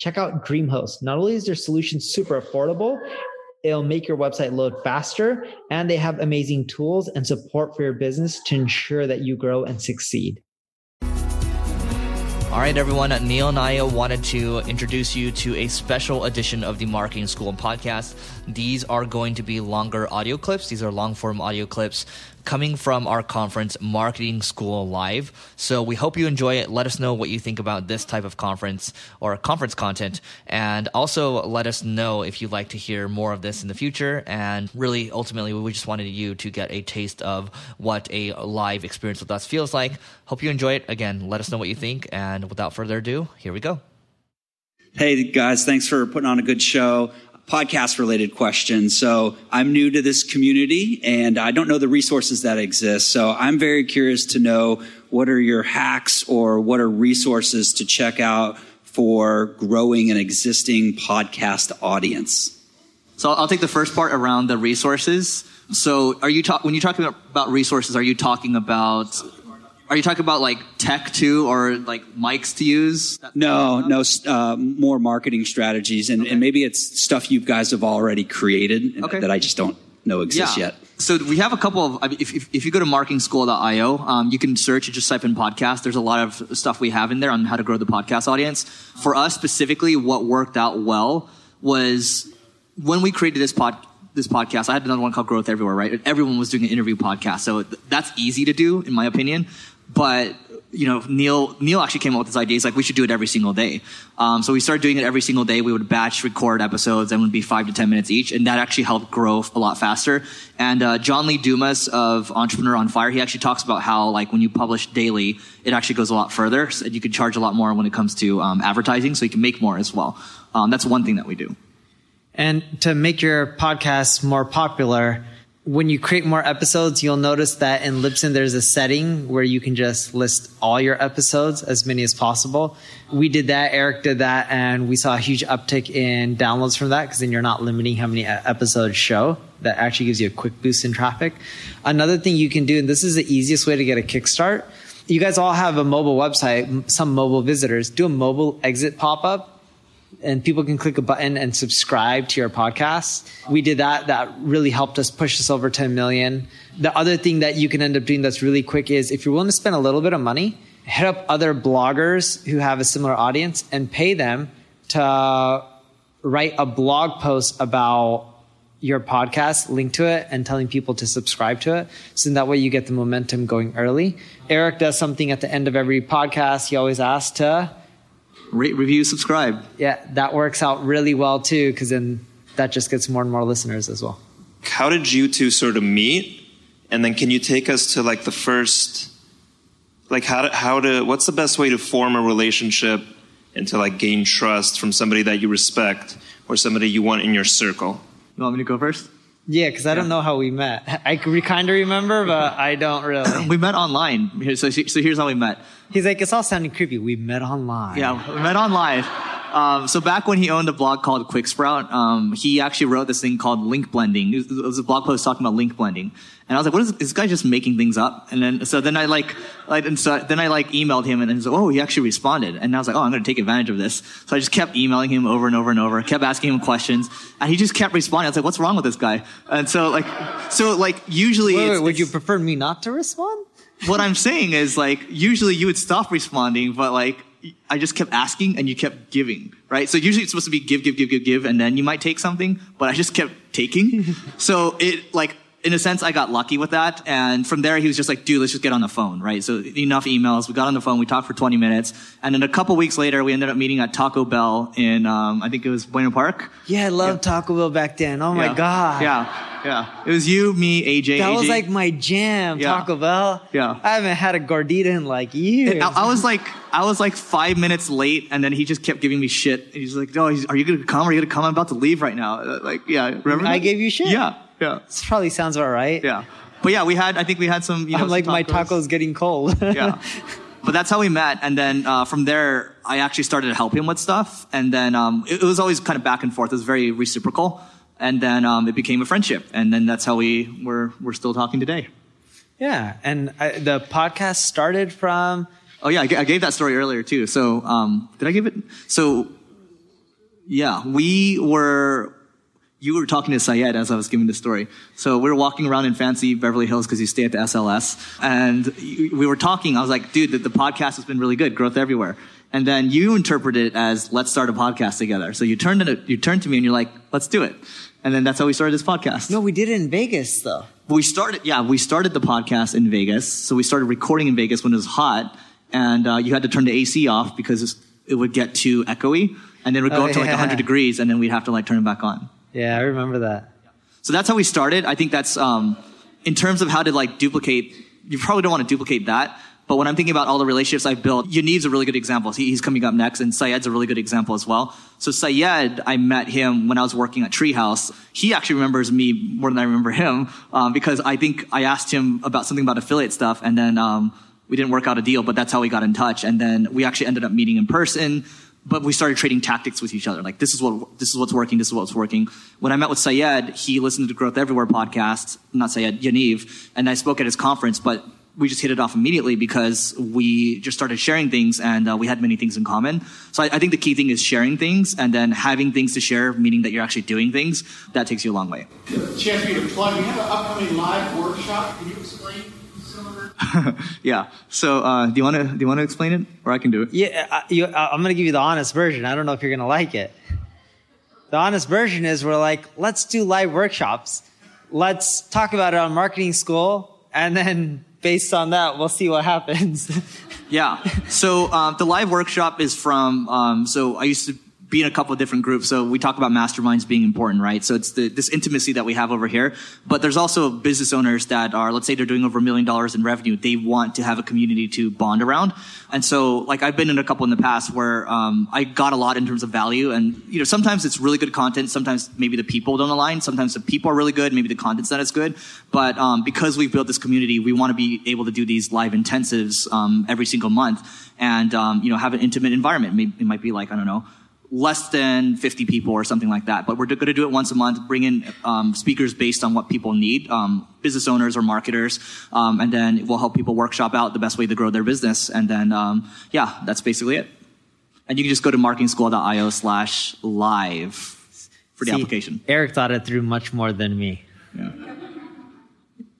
check out DreamHost. Not only is their solution super affordable, it'll make your website load faster, and they have amazing tools and support for your business to ensure that you grow and succeed. All right, everyone. Neil and I wanted to introduce you to a special edition of the Marketing School podcast. These are going to be longer audio clips. These are long form audio clips coming from our conference, Marketing School Live. So we hope you enjoy it. Let us know what you think about this type of conference or conference content. And also let us know if you'd like to hear more of this in the future. And really, ultimately, we just wanted you to get a taste of what a live experience with us feels like. Hope you enjoy it. Again, let us know what you think. And without further ado, here we go. Hey guys, thanks for putting on a good show podcast related questions. So I'm new to this community and I don't know the resources that exist. So I'm very curious to know what are your hacks or what are resources to check out for growing an existing podcast audience? So I'll take the first part around the resources. So are you talk when you talk about resources, are you talking about are you talking about like tech too, or like mics to use? No, no, uh, more marketing strategies, and, okay. and maybe it's stuff you guys have already created okay. that I just don't know exists yeah. yet. So we have a couple of. I mean, if, if, if you go to marketingschool.io, um, you can search and just type in podcast. There's a lot of stuff we have in there on how to grow the podcast audience. For us specifically, what worked out well was when we created this pod this podcast. I had another one called Growth Everywhere, right? Everyone was doing an interview podcast. So that's easy to do, in my opinion. But you know, Neil Neil actually came up with this idea. He's like, we should do it every single day. Um, so we started doing it every single day. We would batch record episodes and would be five to ten minutes each, and that actually helped grow a lot faster. And uh, John Lee Dumas of Entrepreneur on Fire, he actually talks about how like when you publish daily, it actually goes a lot further, so you can charge a lot more when it comes to um, advertising, so you can make more as well. Um, that's one thing that we do. And to make your podcast more popular, when you create more episodes, you'll notice that in Libsyn, there's a setting where you can just list all your episodes, as many as possible. We did that. Eric did that. And we saw a huge uptick in downloads from that because then you're not limiting how many uh, episodes show. That actually gives you a quick boost in traffic. Another thing you can do, and this is the easiest way to get a kickstart. You guys all have a mobile website, some mobile visitors. Do a mobile exit pop up and people can click a button and subscribe to your podcast. We did that. That really helped us push us over 10 million. The other thing that you can end up doing that's really quick is if you're willing to spend a little bit of money, hit up other bloggers who have a similar audience and pay them to write a blog post about your podcast, link to it, and telling people to subscribe to it. So that way you get the momentum going early. Eric does something at the end of every podcast. He always asks to rate, review, subscribe. Yeah, that works out really well too, because then that just gets more and more listeners as well. How did you two sort of meet? And then can you take us to like the first, like how to, how to, what's the best way to form a relationship and to like gain trust from somebody that you respect or somebody you want in your circle? You want me to go first? Yeah, because I don't know how we met. I kind of remember, but I don't really. we met online. So, so here's how we met. He's like, it's all sounding creepy. We met online. Yeah, we met online. Um, so back when he owned a blog called QuickSprout, um, he actually wrote this thing called link blending. It was a blog post talking about link blending. And I was like, what is this guy just making things up? And then, so then I like, like, and so then I like emailed him and then said, oh, he actually responded. And I was like, oh, I'm going to take advantage of this. So I just kept emailing him over and over and over, kept asking him questions, and he just kept responding. I was like, what's wrong with this guy? And so like, so like usually, wait, wait, would you prefer me not to respond? What I'm saying is like, usually you would stop responding, but like, I just kept asking and you kept giving, right? So usually it's supposed to be give, give, give, give, give, and then you might take something, but I just kept taking. so it like in a sense, I got lucky with that. And from there, he was just like, dude, let's just get on the phone, right? So enough emails. We got on the phone. We talked for 20 minutes. And then a couple weeks later, we ended up meeting at Taco Bell in, um, I think it was Buena Park. Yeah, I loved Taco Bell back then. Oh my yeah. god. Yeah. Yeah. It was you, me, AJ. That AJ. was like my jam, Yeah. Taco Bell. Yeah. I haven't had a gordita in like years. I, I was like, I was like five minutes late, and then he just kept giving me shit. And he's like, "Oh, he's- are you gonna come? Are you gonna come? I'm about to leave right now." Uh, Like, yeah, remember? I that? gave you shit? Yeah, yeah, this probably sounds about right. yeah. But yeah, we had. I think we had some. You know, I'm like some my tacos getting cold. yeah. But that's how we met, and then uh, from there, I actually started to help him with stuff, and then um, it, it was always kind of back and forth. It was very reciprocal, and then um, it became a friendship, and then that's how we were we're still talking today. yeah. And I, the podcast started from. Oh yeah, I, gave that story earlier too. So um, did I give it? So yeah, we were. You were talking to Syed as I was giving the story. So we were walking around in fancy Beverly Hills because you stay at the SLS, and we were talking. I was like, "Dude, the, the podcast has been really good, growth everywhere." And then you interpreted it as, "Let's start a podcast together." So you turned it. You turned to me and you're like, "Let's do it." And then that's how we started this podcast. No, we did it in Vegas though. we started yeah we started the podcast in vegas so we started recording in vegas when it was hot and uh, you had to turn the ac off because it would get too echoey and then it would go Oh, up to like 100 degrees and then we'd have to like turn it back on Yeah, I remember that. so that's how we started. I think that's um, in terms of how to like duplicate you probably don't want to duplicate that but when i'm thinking about all the relationships i've built yaniv's a really good example. He, he's coming up next and syed's a really good example as well. So syed i met him when i was working at treehouse. He actually remembers me more than i remember him um, because i think i asked him about something about affiliate stuff and then um, we didn't work out a deal but that's how we got in touch. And then we actually ended up meeting in person but we started trading tactics with each other. Like this is what this is what's working. This is what's working. When I met with Syed, he listened to the Growth Everywhere podcast. Not Syed, Yaniv, and I spoke at his conference. But we just hit it off immediately because we just started sharing things, and uh, we had many things in common. So I, I think the key thing is sharing things, and then having things to share, meaning that you're actually doing things. That takes you a long way. to plug. You have an upcoming live workshop. Can you explain? Yeah. So uh, do you want to do you want to explain it, or I can do it? Yeah, I, you, I- I'm going to give you the honest version. I don't know if you're going to like it. The honest version is we're like, let's do live workshops. Let's talk about it on marketing school. And then based on that, we'll see what happens. Yeah. So um, the live workshop is from. Um, so I used to be in a couple of different groups. So we talk about masterminds being important, right? So it's the, this intimacy that we have over here. But there's also business owners that are, let's say, they're doing over a million dollars in revenue. They want to have a community to bond around. And so, like, I've been in a couple in the past where um, I got a lot in terms of value. And you know, sometimes it's really good content. Sometimes maybe the people don't align. Sometimes the people are really good. Maybe the content's not as good. But um, because we've built this community, we want to be able to do these live intensives um, every single month, and um, you know, have an intimate environment. It might be like I don't know less than 50 people or something like that. But we're going to do it once a month, bring in um, speakers based on what people need, um, business owners or marketers, um, and then we'll help people workshop out the best way to grow their business. And then, um, yeah, that's basically it. And you can just go to marketingschool.io slash live for the See, application. Eric thought it through much more than me. Yeah.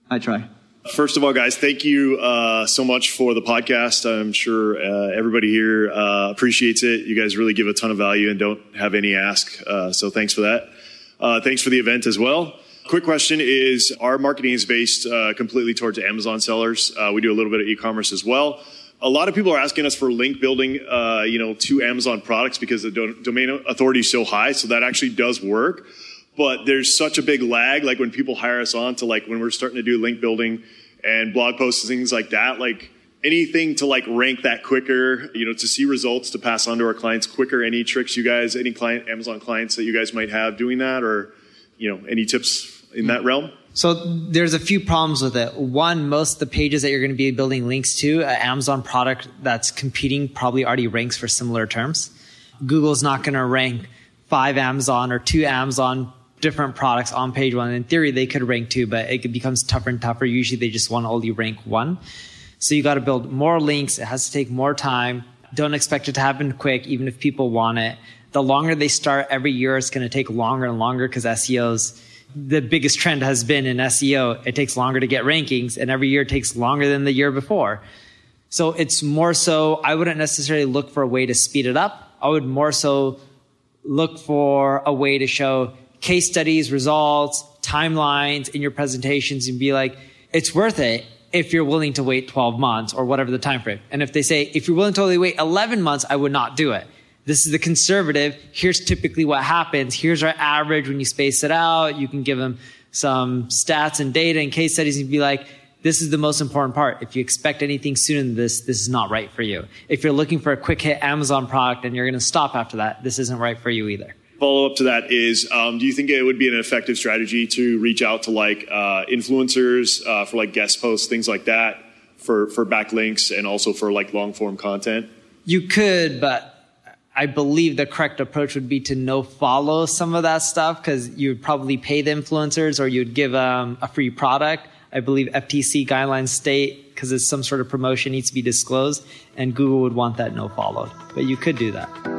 I try. First of all, guys, thank you uh, so much for the podcast. I'm sure uh, everybody here uh, appreciates it. You guys really give a ton of value and don't have any ask. Uh, so thanks for that. Uh, thanks for the event as well. Quick question is our marketing is based uh, completely towards Amazon sellers. We do a little bit of e-commerce as well. A lot of people are asking us for link building, you know, to Amazon products because the do- domain authority is so high. So that actually does work but there's such a big lag like when people hire us on to like when we're starting to do link building and blog posts and things like that like anything to like rank that quicker you know to see results to pass on to our clients quicker any tricks you guys any client amazon clients that you guys might have doing that or you know any tips in that realm So there's a few problems with it. One, most the pages that you're going to be building links to, Amazon product that's competing probably already ranks for similar terms. Google's not going to rank five Amazon or two Amazon different products on page one. In theory, they could rank two, but it becomes tougher and tougher. Usually they just want to only rank one. So you got to build more links. It has to take more time. Don't expect it to happen quick, even if people want it. The longer they start every year, it's going to take longer and longer because SEO's the biggest trend has been in SEO. It takes longer to get rankings, and every year takes longer than the year before. So it's more so, I wouldn't necessarily look for a way to speed it up. I would more so look for a way to show case studies, results, timelines in your presentations and be like, it's worth it if you're willing to wait 12 months or whatever the time frame. And if they say, if you're willing to only wait 11 months, I would not do it. This is the conservative. Here's typically what happens. Here's our average when you space it out. You can give them some stats and data and case studies and be like, this is the most important part. If you expect anything sooner than this, this is not right for you. If you're looking for a quick hit Amazon product and you're going to stop after that, this isn't right for you either. Follow up to that is, um, do you think it would be an effective strategy to reach out to like uh, influencers uh, for like guest posts, things like that, for for backlinks and also for like long form content? You could, but I believe the correct approach would be to no follow some of that stuff because you'd probably pay the influencers or you'd give um, a free product. I believe FTC guidelines state because it's some sort of promotion needs to be disclosed, and Google would want that no followed. But you could do that.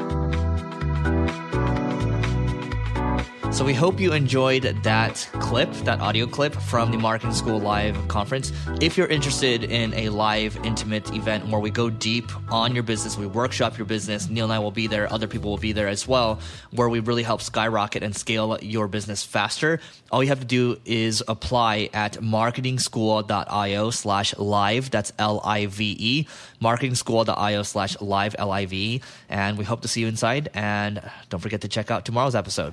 So we hope you enjoyed that clip, that audio clip from the Marketing School Live conference. If you're interested in a live, intimate event where we go deep on your business, we workshop your business, Neil and I will be there, other people will be there as well, where we really help skyrocket and scale your business faster. All you have to do is apply at marketingschool.io slash live. That's L-I-V-E. Marketingschool.io slash live, L-I-V-E. And we hope to see you inside. And don't forget to check out tomorrow's episode.